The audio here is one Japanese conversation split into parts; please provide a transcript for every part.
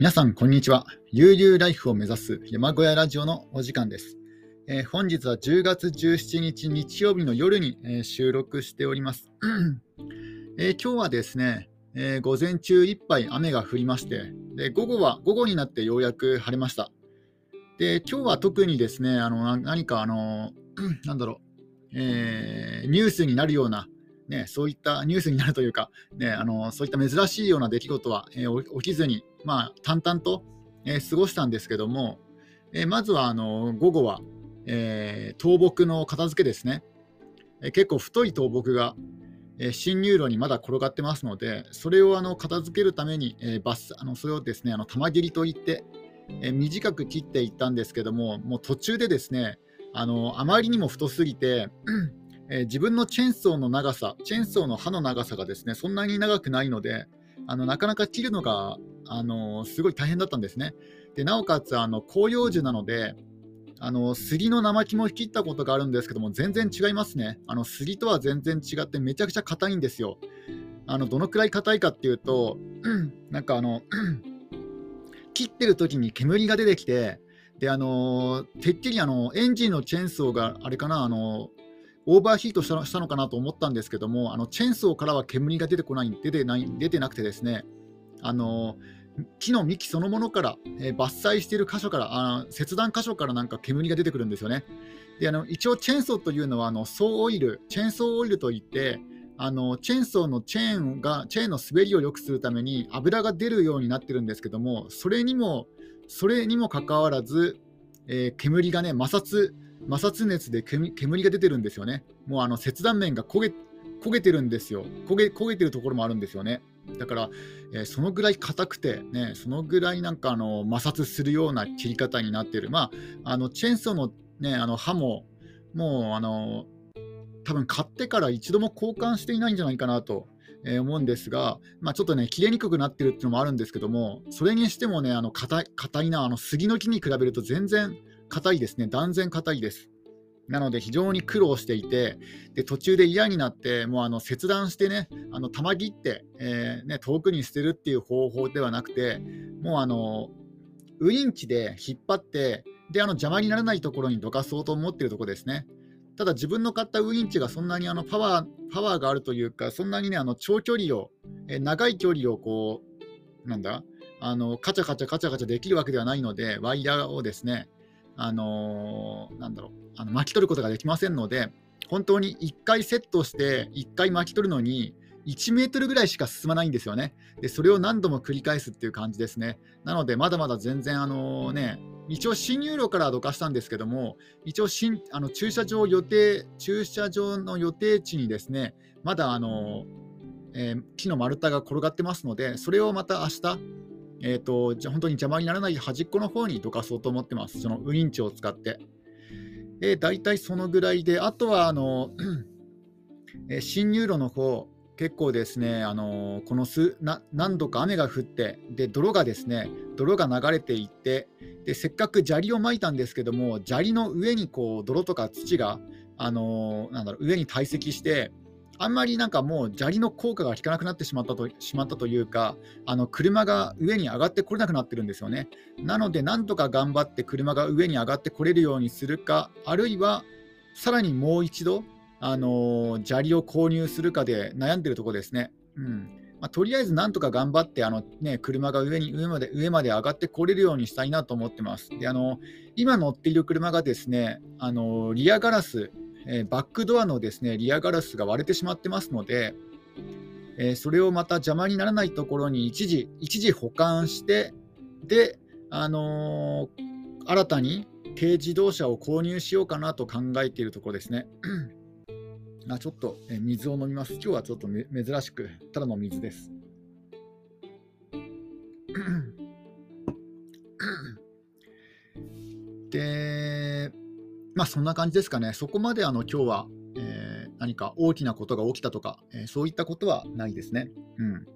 皆さん、こんにちは。悠々ライフを目指す山小屋ラジオのお時間です。えー、本日は10月17日日曜日の夜に、えー、収録しております。えー、今日はですね、え午前中いっぱい雨が降りまして、で午後は午後になってようやく晴れました。で今日は特にですね、あの何かあの、なんだろう、えニュースになるようなね、そういったニュースになるというか、ね、あのそういった珍しいような出来事は、えー、起きずに、まあ、淡々と、えー、過ごしたんですけども、えー、まずはあの午後は、え倒木の片付けですね、え結構太い倒木が、え新入路にまだ転がってますので、それをあの片付けるために、えバスあのそれをですねあの玉切りといって、え短く切っていったんですけども、もう途中でですねあのあまりにも太すぎて、え、自分のチェーンソーの長さ、チェーンソーの刃の長さがですねそんなに長くないので、あのなかなか切るのが、あのすごい大変だったんですね。でなおかつあの広葉樹なので、あの杉の生木も切ったことがあるんですけども、全然違いますね。あの杉とは全然違って、めちゃくちゃ硬いんですよ。あのどのくらい硬いかっていうと、なんかあの、切ってる時に煙が出てきて、であのてっきりあのエンジンのチェーンソーがあれかな、あのオーバーヒートしたのかなと思ったんですけども、あのチェーンソーからは煙が出てこない出てない出てなくてですね、あの木の幹そのものから、えー、伐採している箇所からあの切断箇所からなんか煙が出てくるんですよね。であの一応、チェーンソーというのはあのソーオイル、チェーンソーオイルといって、あのチェーンソーのチェーンがチェーンの滑りを良くするために油が出るようになってるんですけども、それにもそれにもかかわらず、えー、煙がね摩擦摩擦熱で煙が出てるんですよね。もうあの切断面が焦げ焦げてるんですよ焦げ。焦げてるところもあるんですよね。だから、えー、そのぐらい硬くて、ね、そのぐらいなんかあの摩擦するような切り方になっている。まあ、あのチェーンソーの,、ね、あの刃も、もうあの多分買ってから一度も交換していないんじゃないかなと。え思うんですが、まあ、ちょっとね、切れにくくなってるっていうのもあるんですけども、それにしてもね、あの硬い硬いな、あの杉の木に比べると全然硬いですね、断然硬いです。なので非常に苦労していて、で途中で嫌になって、もうあの切断してね、あの玉切って、えー、ね、遠くに捨てるっていう方法ではなくて、もうあのウインチで引っ張って、であの邪魔にならないところにどかそうと思ってるとこですね。ただ自分の買ったウインチがそんなにあのパワーパワーがあるというか、そんなにね、あの長距離を、え、長い距離をこう、なんだ、あのカチャカチャカチャカチャできるわけではないので、ワイヤーをですね、あの、なんだろうあの巻き取ることができませんので本当に1回セットして1回巻き取るのに1メートルぐらいしか進まないんですよね。でそれを何度も繰り返すっていう感じですね。なので、まだまだ全然、あのね、一応進入路からどかしたんですけども、一応新あの駐車場予定、駐車場の予定地にですね、まだあの、えー、木の丸太が転がってますので、それをまた明日えーと、じゃ本当に邪魔にならない端っこの方にどかそうと思ってます、そのウインチを使って。えー、大体そのぐらいで、あとはあの、えー、新入路の方結構ですね、あのー、この数な何度か雨が降って、で泥がですね、泥が流れていって、でせっかく砂利をまいたんですけども、砂利の上にこう泥とか土が、あのー、なんだろう上に堆積して、あんまりなんかもう砂利の効果が効かなくなってしまったとしまったというか、あの車が上に上がってこれなくなってるんですよね。なので、なんとか頑張って車が上に上がってこれるようにするか、あるいはさらにもう一度、あの砂利を購入するかで悩んでるところですね。うんまあ、とりあえずなんとか頑張ってあの、ね、車が上に上まで上まで上がってこれるようにしたいなと思ってます。であの今乗っている車がですねあのリアガラスえバックドアのですねリアガラスが割れてしまってますので、えそれをまた邪魔にならないところに一時一時保管してで、あのー、新たに軽自動車を購入しようかなと考えているところですね。あちょっと、え水を飲みます。今日はちょっと珍しく、ただの水です。で、まあそんな感じですかね。そこまであの今日は、えー、何か大きなことが起きたとか、えー、そういったことはないですね。うん。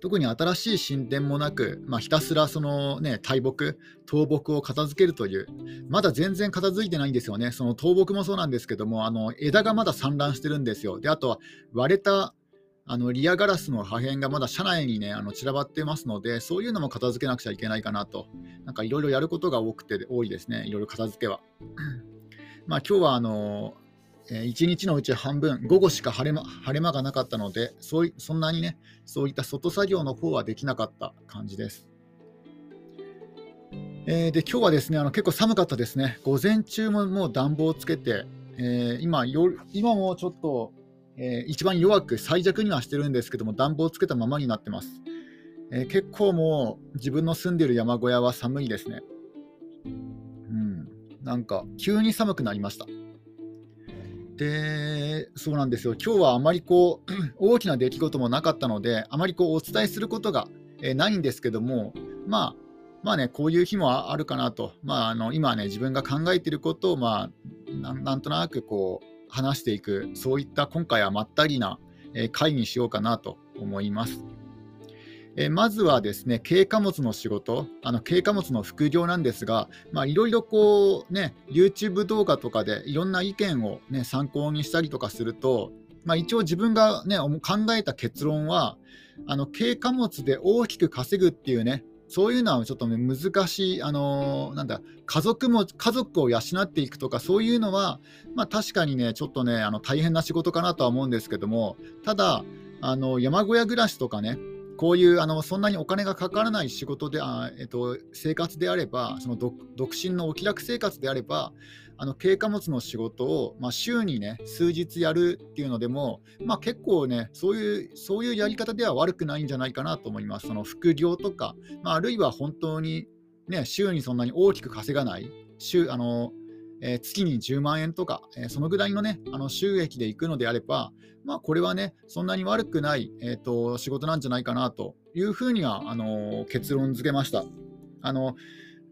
特に新しい進展もなく、まあ、ひたすらその、ね、大木、倒木を片付けるという、まだ全然片付いてないんですよね。その倒木もそうなんですけども、あの枝がまだ散乱してるんですよ。であとは割れたあのリアガラスの破片がまだ車内にねあの散らばってますので、そういうのも片付けなくちゃいけないかなと、なんかいろいろやることが多くて多いですね、いろいろ片付けは。まあ今日はあのえ1日のうち半分、午後しか晴れ間晴れ間がなかったのでそうい、そんなにね、そういった外作業の方はできなかった感じです。えー、で今日はですねあの結構寒かったですね、午前中ももう暖房をつけて、えー、今夜今もちょっとえー、一番弱く最弱にはしてるんですけども暖房をつけたままになってます、えー、結構もう自分の住んでる山小屋は寒いですね。うん。なんか急に寒くなりました。でそうなんですよ。今日はあまりこう 大きな出来事もなかったのであまりこうお伝えすることが、えー、ないんですけどもまあまあね、こういう日もあるかなと、まあ、あの今ね、自分が考えていることを、まあ、なんとなくこう話していく、そういった今回はまったりな回にしようかなと思います。えまずはですね、軽貨物の仕事、あの軽貨物の副業なんですが、いろいろこうね、YouTube 動画とかでいろんな意見を、ね、参考にしたりとかすると、まあ、一応自分が、ね、考えた結論は、あの軽貨物で大きく稼ぐっていうね、そういうのはちょっと、ね、難しい、あのー、なんだ、家族も、家族を養っていくとか、そういうのは、まあ確かにね、ちょっとね、あの大変な仕事かなとは思うんですけども、ただ、あの山小屋暮らしとかね、こういうあのそんなにお金がかからない仕事で、あえっと、生活であれば、その独身のお気楽生活であれば、あの軽貨物の仕事を、まあ、週にね数日やるっていうのでも、まあ、結構ねそういうそういうやり方では悪くないんじゃないかなと思います。その副業とか、まあ、あるいは本当に、ね、週にそんなに大きく稼がない週あの、えー、月に10万円とか、えー、そのぐらいのねあの収益でいくのであれば、まあ、これはねそんなに悪くない、えーと、仕事なんじゃないかなというふうにはあの結論付けました。あの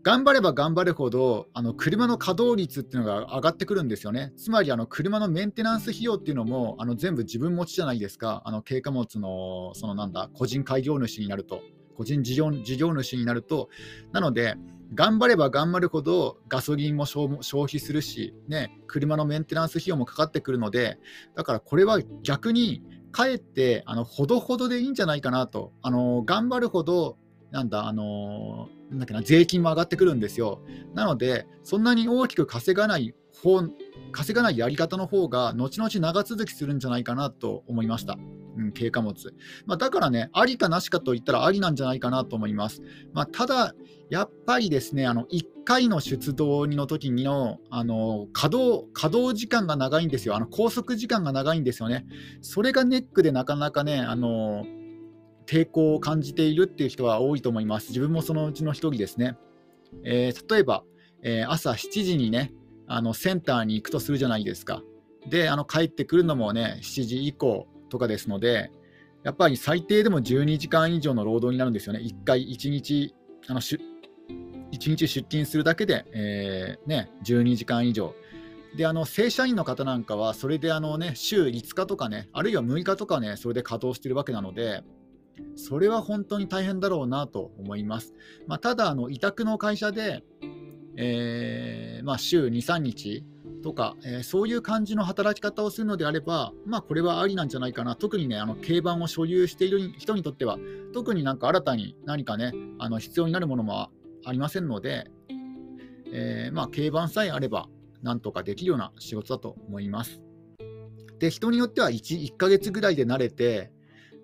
頑張れば頑張るほどあの車の稼働率っていうのが上がってくるんですよね。つまりあの車のメンテナンス費用っていうのもあの全部自分持ちじゃないですか。あの軽貨物のそのなんだ個人開業主になると、個人事業事業主になると、なので頑張れば頑張るほどガソリンも消費するし、ね、車のメンテナンス費用もかかってくるので、だからこれは逆にかえってあのほどほどでいいんじゃないかなと。あの頑張るほどなんだ、あのなんだっけな、税金も上がってくるんですよ。なので、そんなに大きく稼がない方、稼がないやり方の方が、後々長続きするんじゃないかなと思いました。うん、軽貨物。まあ、だからね、ありかなしかと言ったらありなんじゃないかなと思います。まあ、ただ、やっぱりですね、あの1回の出動の時のあの稼働稼働時間が長いんですよ。あの拘束時間が長いんですよね。それがネックでなかなかね、あの抵抗を感じているっていう人は多いと思います。自分もそのうちの一人ですね。えー、例えば、えー、朝7時にね、あのセンターに行くとするじゃないですか。で、あの帰ってくるのもね、7時以降とかですので、やっぱり最低でも12時間以上の労働になるんですよね。1回1日、あの1日出勤するだけで、えー、ね、12時間以上。であの正社員の方なんかは、それであの、ね、週5日とかね、あるいは6日とかね、それで稼働しているわけなので、それは本当に大変だろうなと思います。まあ、ただあの、委託の会社で、えー、まあ、週2、3日とか、えー、そういう感じの働き方をするのであれば、まあ、これはありなんじゃないかな、特にね、あの競馬を所有している人にとっては、特になんか新たに何かね、あの必要になるものもありませんので、えー、まあ、競馬さえあれば、なんとかできるような仕事だと思います。で、人によっては 1, 1ヶ月ぐらいで慣れて、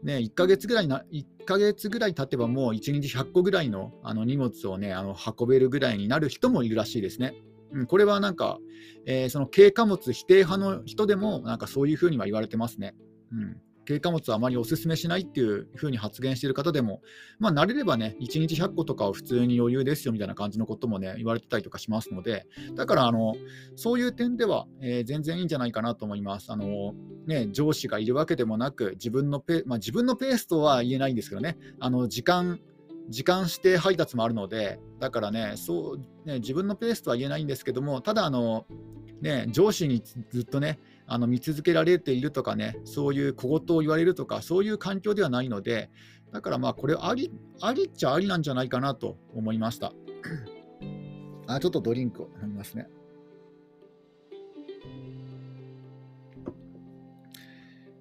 ね、1ヶ月ぐらいな、1ヶ月ぐらい経てばもう1日100個ぐらいのあの荷物をね、あの運べるぐらいになる人もいるらしいですね。うん、これはなんか、えー、その軽貨物否定派の人でも、なんかそういうふうには言われてますね。うん軽貨物はあまりお勧めしないっていうふうに発言している方でも、まあ、慣れればね、1日100個とかは普通に余裕ですよみたいな感じのこともね、言われてたりとかしますので、だからあの、そういう点では、えー、全然いいんじゃないかなと思います。あのね、上司がいるわけでもなく、自分のペ,、まあ、自分のペースとは言えないんですけどね、あの時間、時間指定配達もあるので、だからね、そうね自分のペースとは言えないんですけども、ただあの、ね、上司にずっとね、あの見続けられているとかね、そういう小言を言われるとか、そういう環境ではないので、だからまあ、これあり、ありっちゃありなんじゃないかなと思いました。あ、ちょっとドリンクを飲みますね。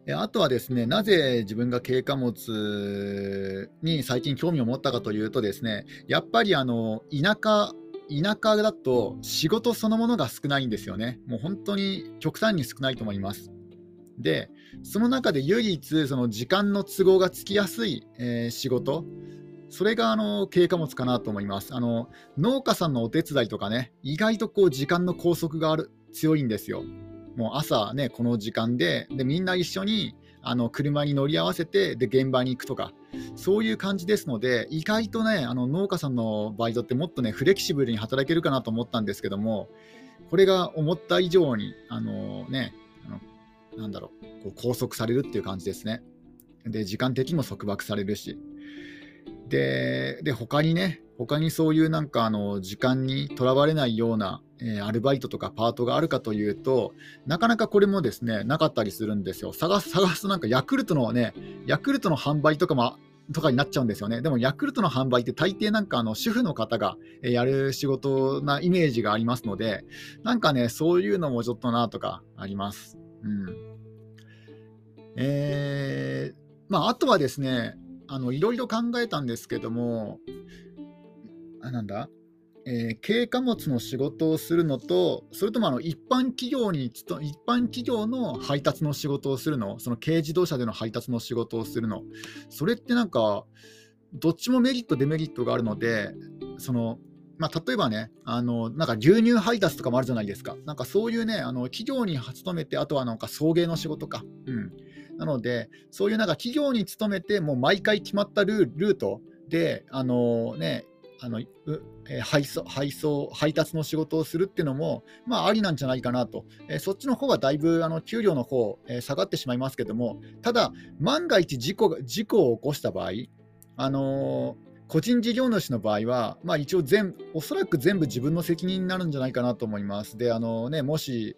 あとはですね、なぜ自分が軽貨物に最近興味を持ったかというとですね、やっぱりあの田舎田舎だと仕事そのものが少ないんですよね。もう本当に極端に少ないと思います。で、その中で唯一その時間の都合がつきやすい、えー、仕事、それがあの軽貨物かなと思います。あの農家さんのお手伝いとかね、意外とこう時間の拘束がある強いんですよ。もう朝ね、この時間で、でみんな一緒にあの車に乗り合わせてで現場に行くとか、そういう感じですので、意外とね、あの農家さんのバイトってもっとね、フレキシブルに働けるかなと思ったんですけども、これが思った以上に、あのね、あのなんだろう、こう拘束されるっていう感じですね。で、時間的にも束縛されるし。で、で他にね、他にそういうなんかあの時間にとらわれないような、えー、アルバイトとかパートがあるかというと、なかなかこれもですね、なかったりするんですよ。探す、探すとなんかヤクルトのね、ヤクルトの販売とかもとかになっちゃうんですよね。でもヤクルトの販売って大抵なんかあの主婦の方がやる仕事なイメージがありますので、なんかね、そういうのもちょっとなとかあります。うん。えー、まあ、あとはですね、あのいろいろ考えたんですけども、あなんだ、えー、軽貨物の仕事をするのと、それともあの一般企業に一般企業の配達の仕事をするの、その軽自動車での配達の仕事をするの、それってなんか、どっちもメリット、デメリットがあるので、そのまあ、例えばね、あのなんか牛乳配達とかもあるじゃないですか。なんかそういうね、あの企業に勤めて、あとはなんか送迎の仕事か。うん、なので、そういうなんか企業に勤めて、もう毎回決まったルートで、あのね、あの配送配送配達の仕事をするっていうのも、まあ、ありなんじゃないかなと、えー、そっちの方がだいぶあの給料の方、えー、下がってしまいますけども、ただ、万が一事故事故を起こした場合、あのー個人事業主の場合は、まあ、一応全、おそらく全部自分の責任になるんじゃないかなと思います。で、あのね、もし、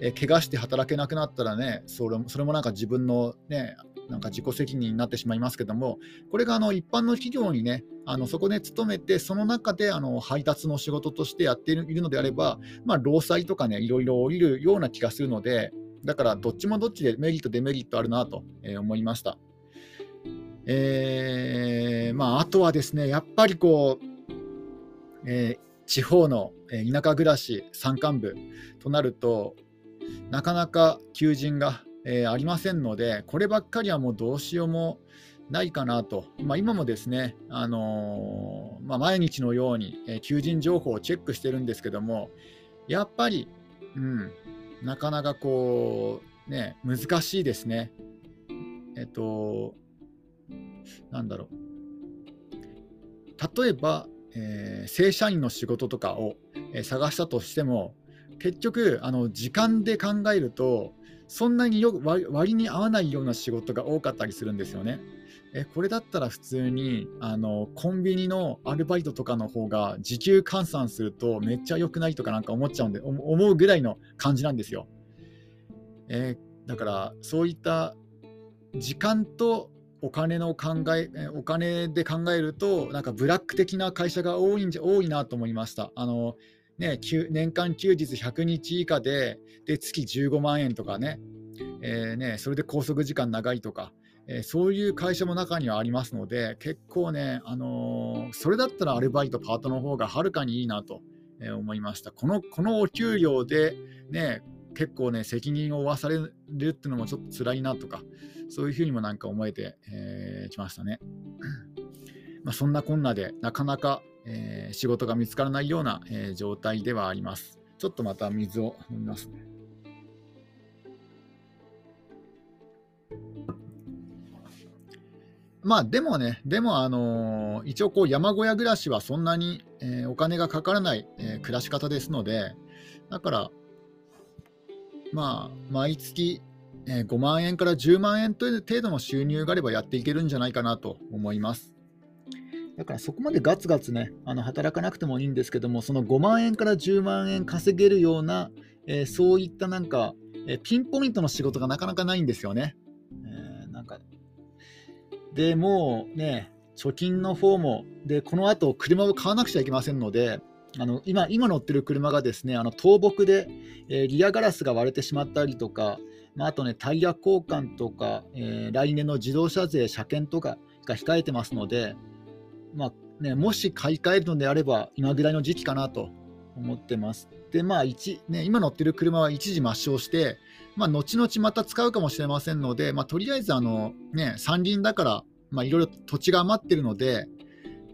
え怪我して働けなくなったらね、それそれもなんか自分のね、なんか自己責任になってしまいますけども、これがあの一般の企業にね、あのそこで勤めて、その中であの配達の仕事としてやっているのであれば、まあ、労災とかね、いろいろ降りるような気がするので、だからどっちもどっちでメリット、デメリットあるなと思いました。えー、まあ、あとはですね、やっぱりこう、えー、地方の田舎暮らし、山間部となると、なかなか求人が、えー、ありませんので、こればっかりはもうどうしようもないかなと、まあ、今もですね、あのー、まあ、毎日のように、え求人情報をチェックしてるんですけども、やっぱり、うん、なかなかこう、ね、難しいですね。えっと、なんだろう。例えば、えー、正社員の仕事とかを、えー、探したとしても、結局、あの時間で考えると、そんなによ割に合わないような仕事が多かったりするんですよね。えこれだったら普通にあのコンビニのアルバイトとかの方が時給換算するとめっちゃ良くないとかなんか思っちゃうんで思うぐらいの感じなんですよ。えー、だからそういった時間とお金の考え、お金で考えると、なんかブラック的な会社が多いんじゃ多いなと思いました。あのね、年間休日100日以下でで月15万円とかね,、えーね、それで拘束時間長いとか、えー、そういう会社も中にはありますので、結構ね、あのー、それだったらアルバイト、パートの方がはるかにいいなと思いました。このこのお給料で、ね、結構ね、責任を負わされるっていうのもちょっと辛いなとか、そういうふうにもなんか思えてき、えー、ましたね。まあ、そんなこんなでなかなか、えー、仕事が見つからないような、えー、状態ではあります。ちょっとまた水を飲みますね。まあでもね、でもあのー、一応こう山小屋暮らしはそんなに、えー、お金がかからない、えー、暮らし方ですので、だからまあ毎月え5万円から10万円という程度の収入があればやっていけるんじゃないかなと思います。だからそこまでガツガツね、あの働かなくてもいいんですけども、その5万円から10万円稼げるような、えー、そういったなんか、えー、ピンポイントの仕事がなかなかないんですよね。えー、なんかでもうね、貯金の方も、でこの後車を買わなくちゃいけませんので、あの今今乗ってる車がですねあの倒木で、えー、リアガラスが割れてしまったりとか、まあ、あとね、タイヤ交換とか、えー、来年の自動車税、車検とかが控えてますので、まあね、もし買い替えるのであれば、今ぐらいの時期かなと思ってます。で、まあ一ね、今乗ってる車は一時抹消して、まあ、後々また使うかもしれませんので、まあ、とりあえずあの、ね、山林だから、まあ、いろいろ土地が余ってるので、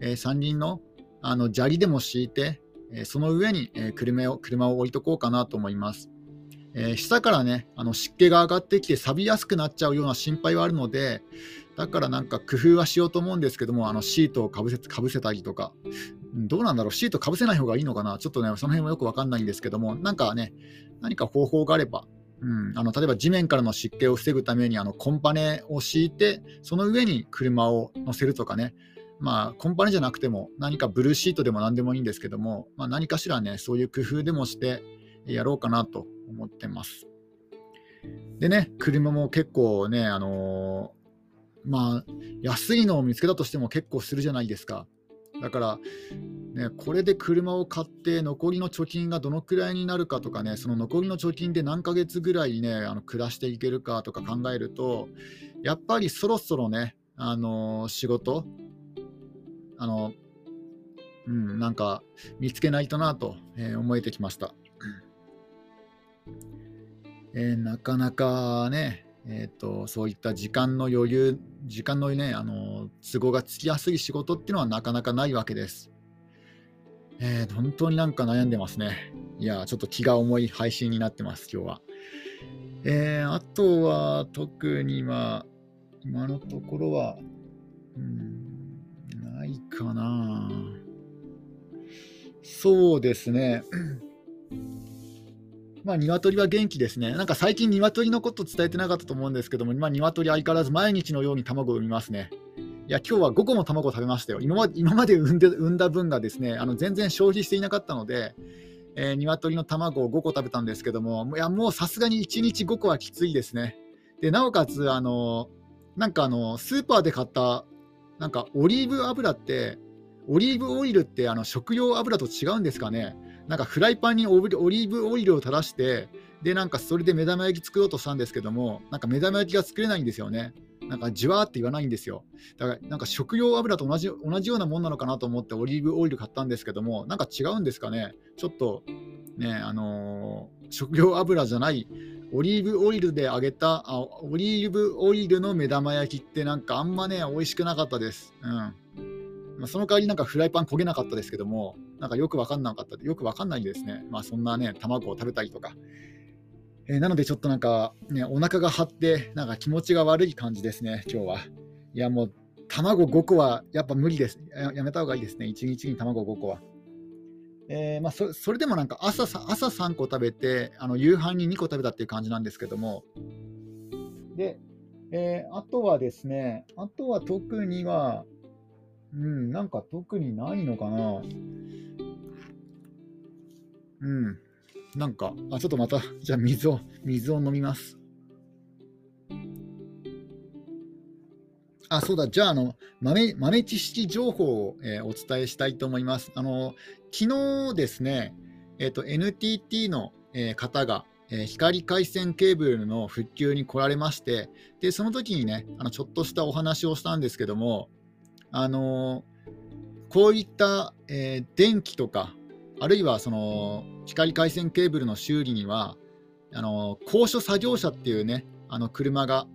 えー、山林のあの砂利でも敷いて、え、その上に、え、車を車を置いとこうかなと思います。え、下からね、あの湿気が上がってきて錆びやすくなっちゃうような心配はあるので、だからなんか工夫はしようと思うんですけども、あのシートをかぶせかぶせたりとか、どうなんだろう、シートかぶせない方がいいのかな、ちょっとね、その辺もよくわかんないんですけども、なんかね、何か方法があれば、うん、あの例えば地面からの湿気を防ぐためにあのコンパネを敷いて、その上に車を乗せるとかね、まあ、コンパネじゃなくても、何かブルーシートでも何でもいいんですけども、まあ、何かしらね、そういう工夫でもしてやろうかなと思ってます。でね、車も結構ね、あのー、まあ、安いのを見つけたとしても結構するじゃないですか。だから、ね、これで車を買って残りの貯金がどのくらいになるかとかね、その残りの貯金で何ヶ月ぐらいね、あの暮らしていけるかとか考えると、やっぱりそろそろね、あのー、仕事、あの、うん、なんか見つけないとなと、え、思えてきました。えー、なかなかね、えーと、そういった時間の余裕、時間のね、あの都合がつきやすい仕事っていうのはなかなかないわけです。えー、本当になんか悩んでますね。いや、ちょっと気が重い配信になってます、今日は。えー、あとは、特には、今のところは、うん、ないかな。そうですね。まあ、鶏は元気ですね。なんか最近、鶏のこと伝えてなかったと思うんですけども、まあ、鶏相変わらず毎日のように卵を産みますね。いや、今日は5個も卵を食べましたよ。今まで今まで産んで産んだ分がですね、あの全然消費していなかったので、えー、鶏の卵を5個食べたんですけども、いや、もうさすがに1日5個はきついですね。で、なおかつ、あの、なんかあの、スーパーで買った、なんかオリーブ油って、オリーブオイルってあの食用油と違うんですかね？なんかフライパンにオリーブオイルを垂らして、で、なんかそれで目玉焼き作ろうとしたんですけども、なんか目玉焼きが作れないんですよね。なんかじわーって言わないんですよ。だからなんか食用油と同じ同じようなもんなのかなと思ってオリーブオイル買ったんですけども、なんか違うんですかね。ちょっとね、あのー、食用油じゃないオリーブオイルで揚げたあオリーブオイルの目玉焼きってなんかあんまね美味しくなかったです。うんまあ、その代わりなんかフライパン焦げなかったですけども、なんかよくわかんなかった、よくわかんないですね。まあそんなね、卵を食べたりとか。えー、なのでちょっとなんかね、お腹が張って、なんか気持ちが悪い感じですね、今日は。いやもう、卵5個はやっぱ無理です。ややめた方がいいですね、1日に卵5個は。えー、まあ、そそれでもなんか朝朝3個食べてあの夕飯に2個食べたっていう感じなんですけどもで、えー、あとはですねあとは特にはうん、なんか特にないのかな。うん、なんか、あ、ちょっとまた、じゃあ水を、水を飲みます。あ、そうだ、じゃあ、あの、豆、豆知識情報を、えー、お伝えしたいと思います。あの、昨日ですね、えっ、ー、と、NTT の、えー、方が、え光回線ケーブルの復旧に来られまして、で、その時にね、あの、ちょっとしたお話をしたんですけども、あのこういった、え、電気とか、あるいはその光回線ケーブルの修理には、あの高所作業車っていうね、あの車が、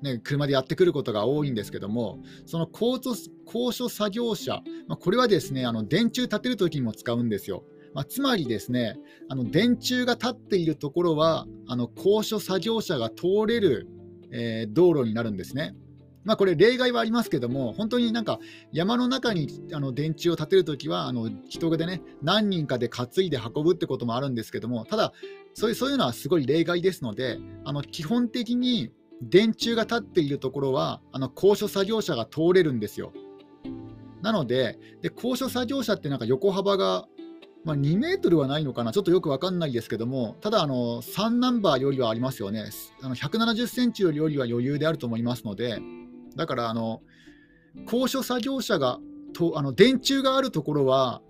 ね、車でやってくることが多いんですけども、その高高所作業車、まあ、これはですね、あの電柱立てるときにも使うんですよ。まあ、つまりですね、あの電柱が立っているところは、あの高所作業車が通れる、えー、道路になるんですね。まあ、これ、例外はありますけども、本当になんか山の中にあの電柱を立てるときは、あの人でね、何人かで担いで運ぶってこともあるんですけども、ただ、そういうそういうのはすごい例外ですので、あの基本的に電柱が立っているところは、あの高所作業車が通れるんですよ。なので、で高所作業車ってなんか横幅が、まあ、2メートルはないのかな、ちょっとよく分かんないですけども、ただあの、3ナンバーよりはありますよね、あの170センチよりは余裕であると思いますので、だからあの高所作業車がとあの電柱があるところは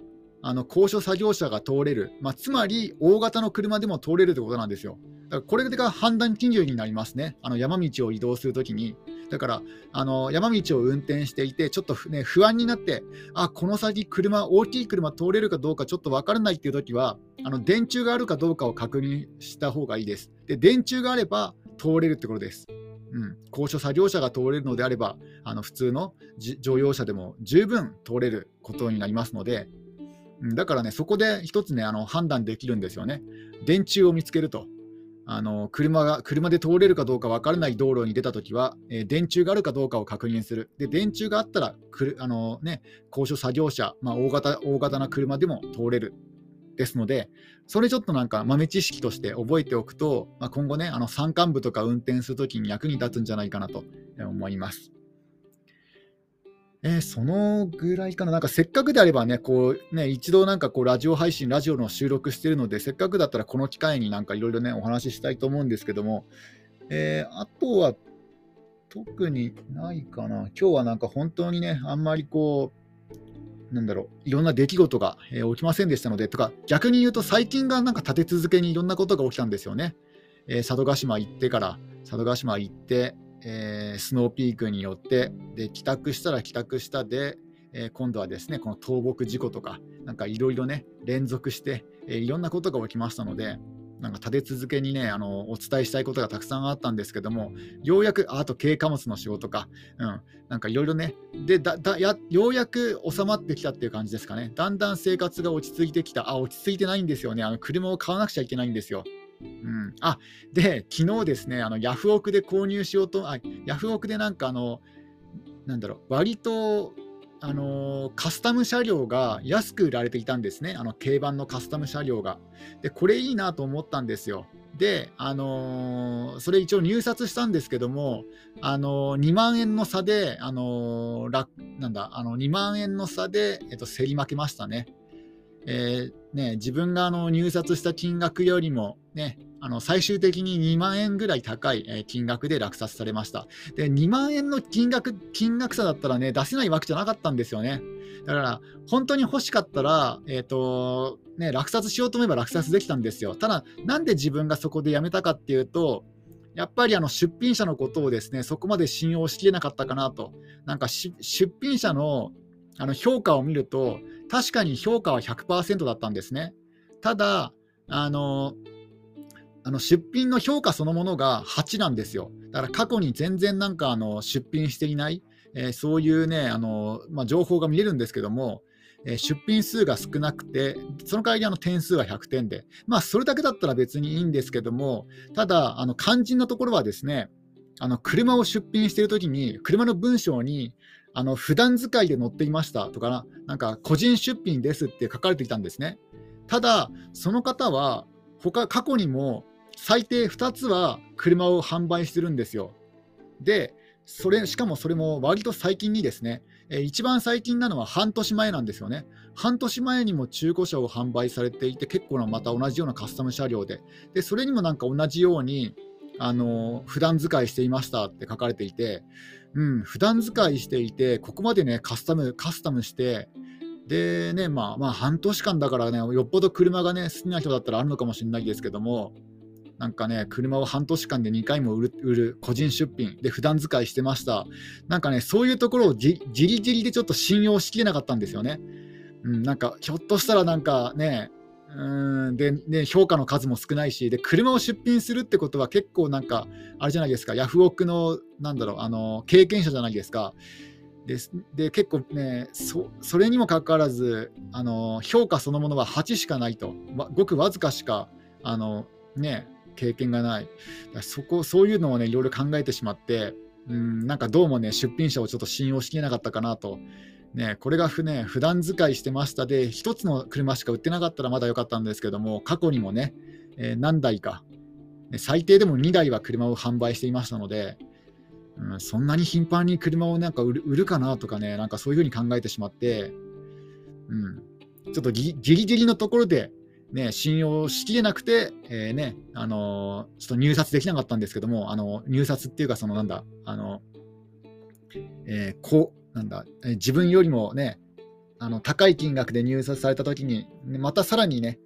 あの高所作業車が通れる、まあ、つまり大型の車でも通れるということなんですよ。だからこれが判断基準になりますね、あの山道を移動するときに。だからあの山道を運転していて、ちょっと、ね、不安になって、あこの先車、大きい車通れるかどうかちょっと分からないっていうときは、あの電柱があるかどうかを確認した方がいいです。で電柱があれば通れるってことです。うん、高所作業車が通れるのであれば、あの普通の乗用車でも十分通れることになりますので、うん、だからね、そこで一つね、あの判断できるんですよね。電柱を見つけると。あの車が車で通れるかどうか分からない道路に出たときは、えー、電柱があるかどうかを確認する。で、電柱があったら、くあのね、高所作業車、まあ、大型大型な車でも通れる。ですので、それちょっとなんか豆知識として覚えておくと、まあ、今後ね、あの山間部とか運転するときに役に立つんじゃないかなと思います。えー、そのぐらいかな、なんかせっかくであればね、こうね一度なんかこうラジオ配信、ラジオの収録してるので、せっかくだったらこの機会になんかいろいろね、お話ししたいと思うんですけども、えー、あとは特にないかな、今日はなんか本当にね、あんまりこう、なんだろう、いろんな出来事が、えー、起きませんでしたので、とか、逆に言うと最近がなんか立て続けにいろんなことが起きたんですよね。えー、佐渡島行ってから、佐渡島行って、えー、スノーピークによって、で、帰宅したら帰宅したで、え今度はですね、この倒木事故とか、なんかいろいろね、連続して、えいろんなことが起きましたので、なんか立て続けにね、あのお伝えしたいことがたくさんあったんですけども、ようやく、あと軽貨物の仕事か、うん、なんかいろいろね、でだだや、ようやく収まってきたっていう感じですかね。だんだん生活が落ち着いてきた。あ、落ち着いてないんですよね。あの車を買わなくちゃいけないんですよ。うん、あで、昨日ですね、あのヤフオクで購入しようと、あヤフオクでなんかあの、なんだろう、割とあのカスタム車両が安く売られていたんですね、あの軽バンのカスタム車両が。で、これいいなと思ったんですよ。で、あのー、それ一応入札したんですけども、あのー、2万円の差で、あのー、なんだ、あの2万円の差で、えっと、競り負けましたね。え、ね自分があの入札した金額よりも、ね、あの最終的に2万円ぐらい高い金額で落札されました。で、2万円の金額金額差だったらね、出せないわけじゃなかったんですよね。だから、本当に欲しかったら、えっ、ー、と、ね、落札しようと思えば落札できたんですよ。ただ、なんで自分がそこでやめたかっていうと、やっぱりあの出品者のことをですね、そこまで信用しきれなかったかなと。なんか出品者のあの評価を見ると、確かに評価は100%だったんですね。ただ、あのあの出品の評価そのものが8なんですよ。だから過去に全然なんかあの出品していない、えー、そういうね、あのまあ、情報が見れるんですけども、えー、出品数が少なくて、その代わりあの点数は100点で、まあ、それだけだったら別にいいんですけども、ただ、肝心なところはですね、あの車を出品しているときに、車の文章に、あの普段使いで載っていましたとか、なんか個人出品ですって書かれていたんですね。ただ、その方は他過去にも最低2つは車を販売してるんですよ。で、それしかもそれも割と最近にですね、え一番最近なのは半年前なんですよね。半年前にも中古車を販売されていて、結構なまた同じようなカスタム車両で、でそれにもなんか同じように、あの普段使いしていましたって書かれていて、うん、普段使いしていて、ここまでね、カスタム、カスタムして、でね、まあまあ半年間だからね、よっぽど車がね、好きな人だったらあるのかもしれないですけども、なんかね、車を半年間で2回も売る売る個人出品で普段使いしてました。なんかね、そういうところをじりじりでちょっと信用しきれなかったんですよね。うん、なんか、ひょっとしたらなんかね、うんでね、評価の数も少ないしで、車を出品するってことは結構なんか、あれじゃないですか、ヤフオクの、なんだろう、あの経験者じゃないですか。で結構ねそ、それにもかかわらずあの、評価そのものは8しかないと、ごくわずかしかあの、ね、経験がない。そこ、そういうのをね、いろいろ考えてしまって、うん、なんかどうもね、出品者をちょっと信用しきれなかったかなと。ね、これがふ、ね、普段使いしてましたで、1つの車しか売ってなかったらまだ良かったんですけども、過去にもね、えー、何台か、ね、最低でも2台は車を販売していましたので、うん、そんなに頻繁に車をなんか売るかなとかね、なんかそういうふうに考えてしまって、うん、ちょっとギリギリのところでね、信用しきれなくて、えー、ね、あのー、ちょっと入札できなかったんですけども、あの入札っていうか、そのなんだ、あの、えー、こう、なんだ、え自分よりもね、あの高い金額で入札されたときに、またさらにね、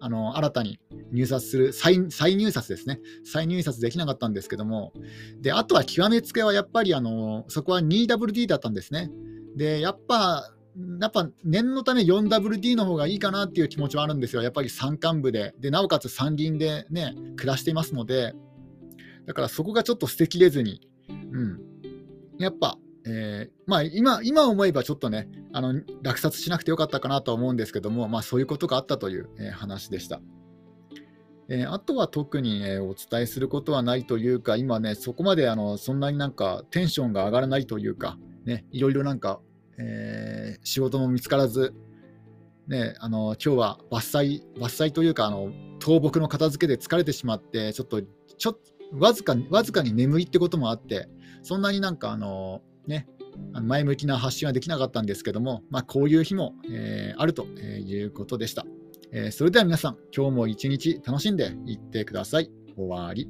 あの新たに入札する再、再入札ですね、再入札できなかったんですけども、であとは極めつけはやっぱりあのそこは 2WD だったんですね。でやっぱやっぱ念のため 4WD の方がいいかなっていう気持ちはあるんですよ。やっぱり山間部で、でなおかつ山林でね、暮らしていますので、だからそこがちょっと捨てきれずに、うん、やっぱ、えー、まあ今、今思えばちょっとね、あの落札しなくてよかったかなとは思うんですけども、まあそういうことがあったという、えー、話でした。えー、あとは特に、えお伝えすることはないというか、今ね、そこまであのそんなになんかテンションが上がらないというか、ね、いろいろなんかえー、仕事も見つからず、ね、あの今日は伐採伐採というかあの倒木の片付けで疲れてしまってちょっとちょわずかにわずかに眠いってこともあってそんなになんかあの、ね、前向きな発信はできなかったんですけども、まあ、こういう日も、えー、あるということでした、えー、それでは皆さん今日も一日楽しんでいってください。終わり。